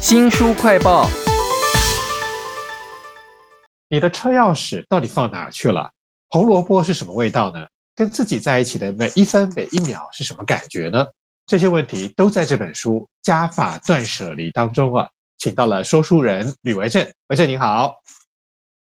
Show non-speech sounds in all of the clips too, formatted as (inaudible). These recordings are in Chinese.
新书快报：你的车钥匙到底放哪去了？红萝卜是什么味道呢？跟自己在一起的每一分每一秒是什么感觉呢？这些问题都在这本书《加法断舍离》当中啊，请到了说书人吕维正。维正你好，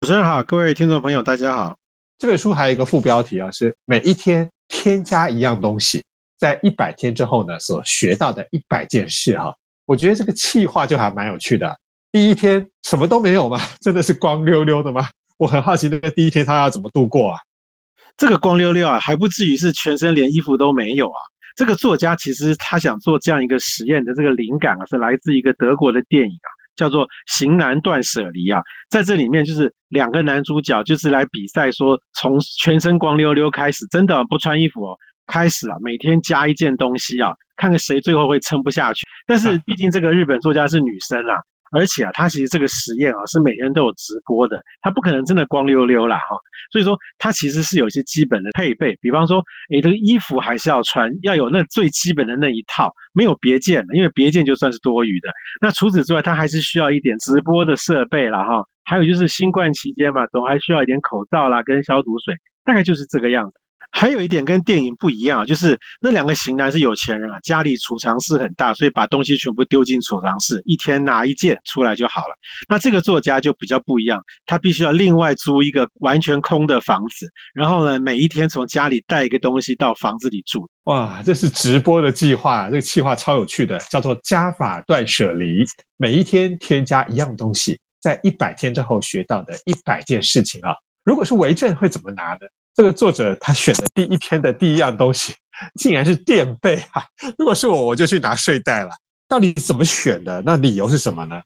主持人好，各位听众朋友大家好。这本书还有一个副标题啊，是每一天添加一样东西，在一百天之后呢，所学到的一百件事哈。我觉得这个气话就还蛮有趣的。第一天什么都没有吗？(laughs) 真的是光溜溜的吗？我很好奇那个第一天他要怎么度过啊？这个光溜溜啊，还不至于是全身连衣服都没有啊。这个作家其实他想做这样一个实验的这个灵感啊，是来自一个德国的电影啊，叫做《型男断舍离》啊。在这里面就是两个男主角就是来比赛，说从全身光溜溜开始，真的不穿衣服哦，开始啊，每天加一件东西啊，看看谁最后会撑不下去。但是毕竟这个日本作家是女生啊。而且啊，她其实这个实验啊是每天都有直播的，她不可能真的光溜溜啦哈。所以说她其实是有一些基本的配备，比方说诶，这个衣服还是要穿，要有那最基本的那一套，没有别件的，因为别件就算是多余的。那除此之外，他还是需要一点直播的设备了哈。还有就是新冠期间嘛，总还需要一点口罩啦跟消毒水，大概就是这个样子。还有一点跟电影不一样，就是那两个型男是有钱人啊，家里储藏室很大，所以把东西全部丢进储藏室，一天拿一件出来就好了。那这个作家就比较不一样，他必须要另外租一个完全空的房子，然后呢，每一天从家里带一个东西到房子里住。哇，这是直播的计划，这个计划超有趣的，叫做加法断舍离，每一天添加一样东西，在一百天之后学到的一百件事情啊。如果是为政会怎么拿呢？这个作者他选的第一篇的第一样东西，竟然是垫被哈！如果是我，我就去拿睡袋了。到底怎么选的？那理由是什么呢？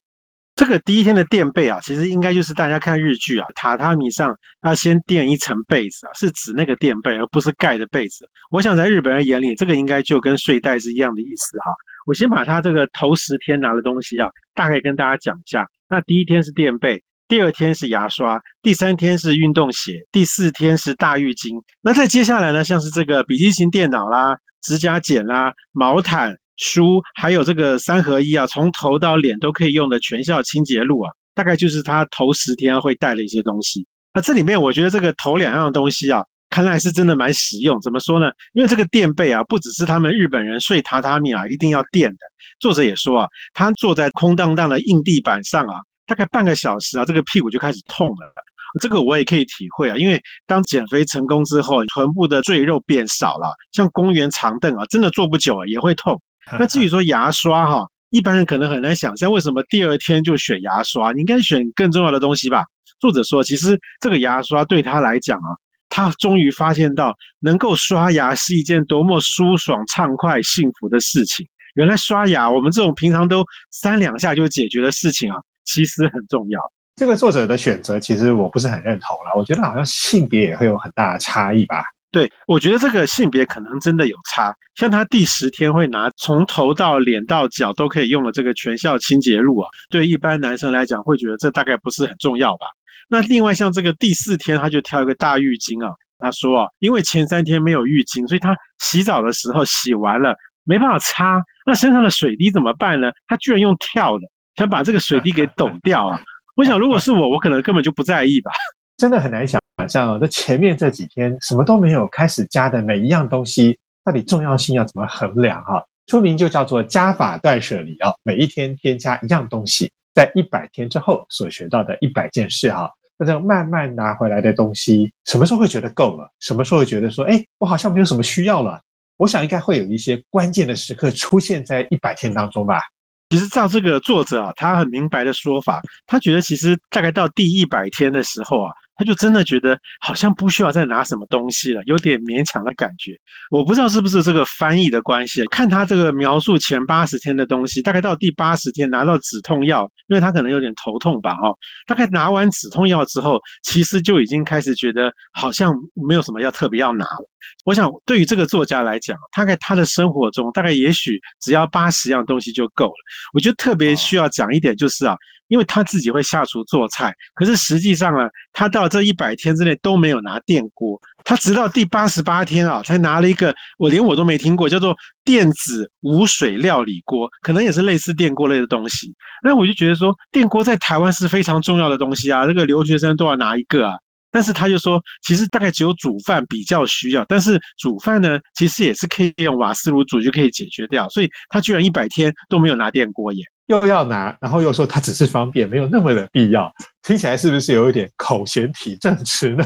这个第一天的垫被啊，其实应该就是大家看日剧啊，榻榻米上要先垫一层被子啊，是指那个垫被，而不是盖的被子。我想在日本人眼里，这个应该就跟睡袋是一样的意思哈。我先把他这个头十天拿的东西啊，大概跟大家讲一下。那第一天是垫被。第二天是牙刷，第三天是运动鞋，第四天是大浴巾。那再接下来呢，像是这个笔记型电脑啦、指甲剪啦、毛毯、书，还有这个三合一啊，从头到脸都可以用的全效清洁露啊，大概就是他头十天会带的一些东西。那这里面我觉得这个头两样东西啊，看来是真的蛮实用。怎么说呢？因为这个垫背啊，不只是他们日本人睡榻榻米啊一定要垫的。作者也说啊，他坐在空荡荡的硬地板上啊。大概半个小时啊，这个屁股就开始痛了。这个我也可以体会啊，因为当减肥成功之后，臀部的赘肉变少了，像公园长凳啊，真的坐不久啊，也会痛。(laughs) 那至于说牙刷哈，一般人可能很难想象，为什么第二天就选牙刷？你应该选更重要的东西吧？作者说，其实这个牙刷对他来讲啊，他终于发现到能够刷牙是一件多么舒爽、畅快、幸福的事情。原来刷牙，我们这种平常都三两下就解决的事情啊。其实很重要。这个作者的选择，其实我不是很认同了。我觉得好像性别也会有很大的差异吧。对，我觉得这个性别可能真的有差。像他第十天会拿从头到脸到脚都可以用的这个全效清洁露啊，对一般男生来讲会觉得这大概不是很重要吧。那另外像这个第四天他就挑一个大浴巾啊，他说啊，因为前三天没有浴巾，所以他洗澡的时候洗完了没办法擦，那身上的水滴怎么办呢？他居然用跳的。想把这个水滴给 (laughs) 抖掉啊！我想，如果是我，我可能根本就不在意吧。真的很难想象哦，这前面这几天什么都没有，开始加的每一样东西，到底重要性要怎么衡量哈？书名就叫做“加法断舍离”啊，每一天添加一样东西，在一百天之后所学到的一百件事哈。那这样慢慢拿回来的东西，什么时候会觉得够了？什么时候会觉得说，哎，我好像没有什么需要了？我想应该会有一些关键的时刻出现在一百天当中吧。其实照这个作者啊，他很明白的说法，他觉得其实大概到第一百天的时候啊。他就真的觉得好像不需要再拿什么东西了，有点勉强的感觉。我不知道是不是这个翻译的关系，看他这个描述前八十天的东西，大概到第八十天拿到止痛药，因为他可能有点头痛吧，哦。大概拿完止痛药之后，其实就已经开始觉得好像没有什么要特别要拿了。我想对于这个作家来讲，大概他的生活中大概也许只要八十样东西就够了。我觉得特别需要讲一点就是啊。因为他自己会下厨做菜，可是实际上呢，他到这一百天之内都没有拿电锅，他直到第八十八天啊，才拿了一个我连我都没听过，叫做电子无水料理锅，可能也是类似电锅类的东西。那我就觉得说，电锅在台湾是非常重要的东西啊，这个留学生都要拿一个啊。但是他就说，其实大概只有煮饭比较需要，但是煮饭呢，其实也是可以用瓦斯炉煮就可以解决掉。所以他居然一百天都没有拿电锅耶，又要拿，然后又说他只是方便，没有那么的必要，听起来是不是有一点口嫌体正直呢？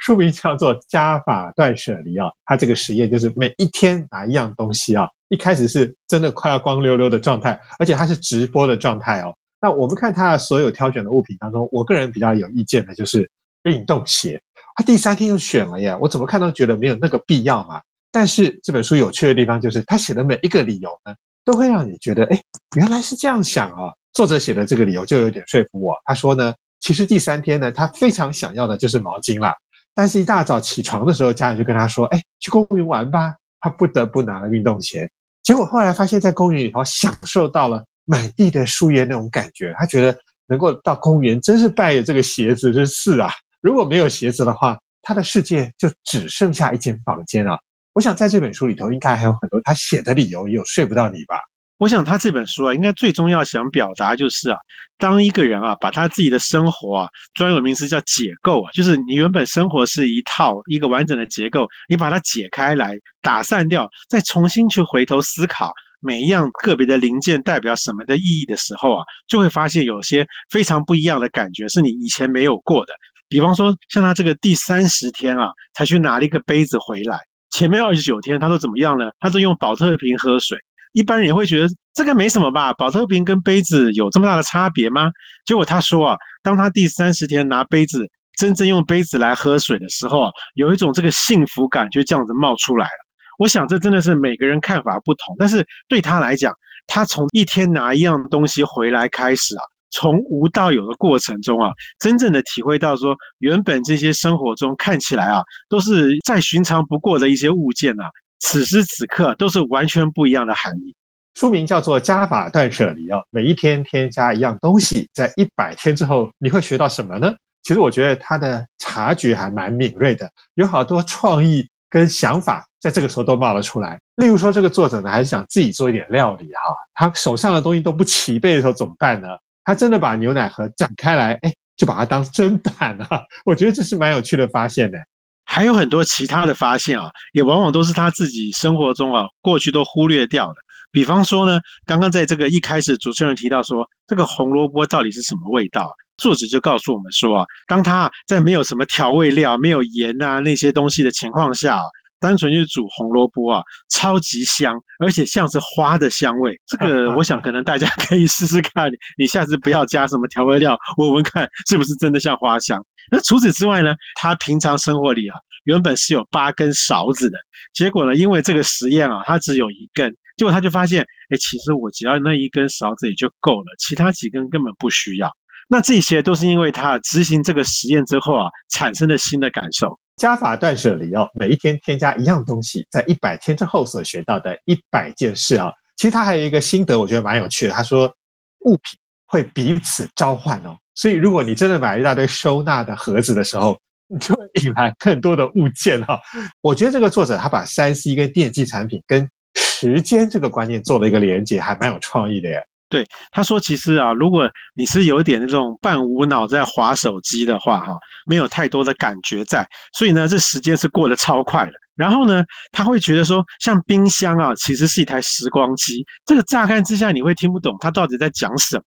书名叫做加法断舍离啊，他这个实验就是每一天拿一样东西啊，一开始是真的快要光溜溜的状态，而且它是直播的状态哦。那我们看他的所有挑选的物品当中，我个人比较有意见的就是。运动鞋，他第三天又选了耶！我怎么看都觉得没有那个必要嘛。但是这本书有趣的地方就是，他写的每一个理由呢，都会让你觉得，哎，原来是这样想啊。作者写的这个理由就有点说服我。他说呢，其实第三天呢，他非常想要的就是毛巾啦。但是一大早起床的时候，家人就跟他说，哎，去公园玩吧。他不得不拿了运动鞋。结果后来发现，在公园里头享受到了满地的树叶那种感觉。他觉得能够到公园，真是拜这个鞋子之赐啊。如果没有鞋子的话，他的世界就只剩下一间房间了。我想在这本书里头，应该还有很多他写的理由，也有睡不到你吧。我想他这本书啊，应该最重要想表达就是啊，当一个人啊，把他自己的生活啊，专有名词叫解构啊，就是你原本生活是一套一个完整的结构，你把它解开来，打散掉，再重新去回头思考每一样个别的零件代表什么的意义的时候啊，就会发现有些非常不一样的感觉，是你以前没有过的。比方说，像他这个第三十天啊，才去拿了一个杯子回来。前面二十九天他都怎么样呢？他都用保特瓶喝水。一般人也会觉得这个没什么吧？保特瓶跟杯子有这么大的差别吗？结果他说啊，当他第三十天拿杯子，真正用杯子来喝水的时候啊，有一种这个幸福感就这样子冒出来了。我想这真的是每个人看法不同，但是对他来讲，他从一天拿一样东西回来开始啊。从无到有的过程中啊，真正的体会到说，原本这些生活中看起来啊，都是再寻常不过的一些物件啊，此时此刻都是完全不一样的含义。书名叫做《加法断舍离》啊，每一天添加一样东西，在一百天之后，你会学到什么呢？其实我觉得他的察觉还蛮敏锐的，有好多创意跟想法，在这个时候都冒了出来。例如说，这个作者呢，还是想自己做一点料理哈，他手上的东西都不齐备的时候怎么办呢？他真的把牛奶盒展开来，哎，就把它当砧板了。我觉得这是蛮有趣的发现的。还有很多其他的发现啊，也往往都是他自己生活中啊过去都忽略掉的。比方说呢，刚刚在这个一开始，主持人提到说这个红萝卜到底是什么味道，作者就告诉我们说啊，当他在没有什么调味料、没有盐啊那些东西的情况下。单纯去煮红萝卜啊，超级香，而且像是花的香味。这个 (laughs) 我想可能大家可以试试看，你下次不要加什么调味料，闻闻看是不是真的像花香。那除此之外呢，他平常生活里啊，原本是有八根勺子的，结果呢，因为这个实验啊，他只有一根，结果他就发现，哎，其实我只要那一根勺子也就够了，其他几根根本不需要。那这些都是因为他执行这个实验之后啊，产生的新的感受。加法断舍离哦，每一天添加一样东西，在一百天之后所学到的一百件事啊。其实他还有一个心得，我觉得蛮有趣的。他说，物品会彼此召唤哦，所以如果你真的买一大堆收纳的盒子的时候，你就会引来更多的物件哈。(laughs) 我觉得这个作者他把三 C 跟电器产品跟时间这个观念做了一个连接，还蛮有创意的耶。对，他说，其实啊，如果你是有一点那种半无脑在划手机的话，哈，没有太多的感觉在，所以呢，这时间是过得超快的。然后呢，他会觉得说，像冰箱啊，其实是一台时光机。这个乍看之下你会听不懂他到底在讲什么。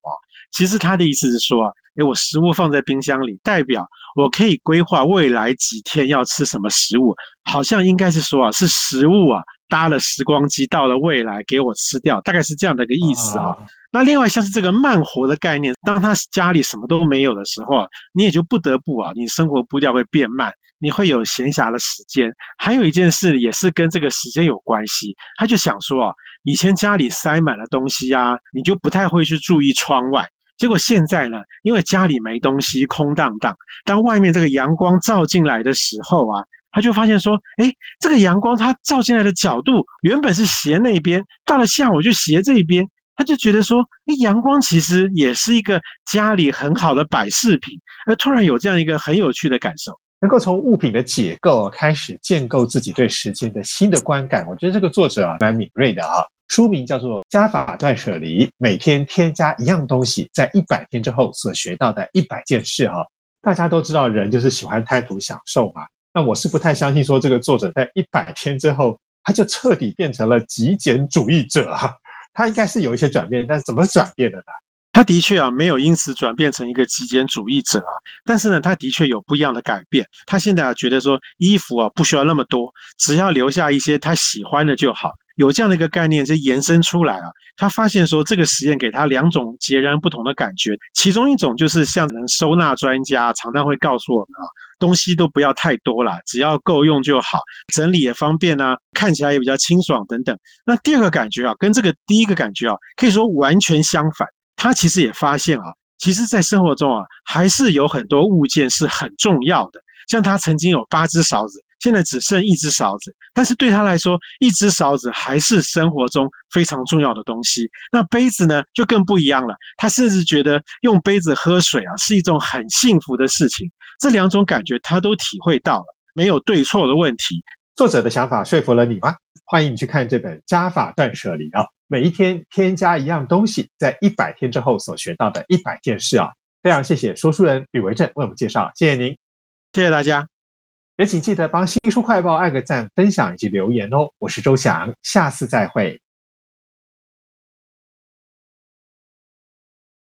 其实他的意思是说啊，诶，我食物放在冰箱里，代表我可以规划未来几天要吃什么食物。好像应该是说啊，是食物啊搭了时光机到了未来给我吃掉，大概是这样的一个意思啊。那另外像是这个慢活的概念，当他家里什么都没有的时候啊，你也就不得不啊，你生活步调会变慢，你会有闲暇的时间。还有一件事也是跟这个时间有关系，他就想说啊，以前家里塞满了东西啊，你就不太会去注意窗外。结果现在呢，因为家里没东西，空荡荡，当外面这个阳光照进来的时候啊，他就发现说，哎，这个阳光它照进来的角度原本是斜那边，到了下午就斜这边。他就觉得说，哎，阳光其实也是一个家里很好的摆饰品，而突然有这样一个很有趣的感受，能够从物品的解构开始建构自己对时间的新的观感。我觉得这个作者啊蛮敏锐的啊。书名叫做《加法断舍离》，每天添加一样东西，在一百天之后所学到的一百件事哈。大家都知道，人就是喜欢贪图享受嘛。那我是不太相信说这个作者在一百天之后，他就彻底变成了极简主义者哈。他应该是有一些转变，但是怎么转变的呢？他的确啊，没有因此转变成一个极简主义者啊，但是呢，他的确有不一样的改变。他现在啊，觉得说衣服啊不需要那么多，只要留下一些他喜欢的就好。有这样的一个概念，就延伸出来啊。他发现说，这个实验给他两种截然不同的感觉。其中一种就是像能收纳专家常常会告诉我们啊，东西都不要太多了，只要够用就好，整理也方便啊，看起来也比较清爽等等。那第二个感觉啊，跟这个第一个感觉啊，可以说完全相反。他其实也发现啊，其实在生活中啊，还是有很多物件是很重要的。像他曾经有八只勺子。现在只剩一只勺子，但是对他来说，一只勺子还是生活中非常重要的东西。那杯子呢，就更不一样了。他甚至觉得用杯子喝水啊，是一种很幸福的事情。这两种感觉他都体会到了，没有对错的问题。作者的想法说服了你吗？欢迎你去看这本《加法断舍离》啊，每一天添加一样东西，在一百天之后所学到的一百件事啊。非常谢谢说书人吕维正为我们介绍，谢谢您，谢谢大家。也请记得帮新书快报按个赞、分享以及留言哦！我是周翔，下次再会。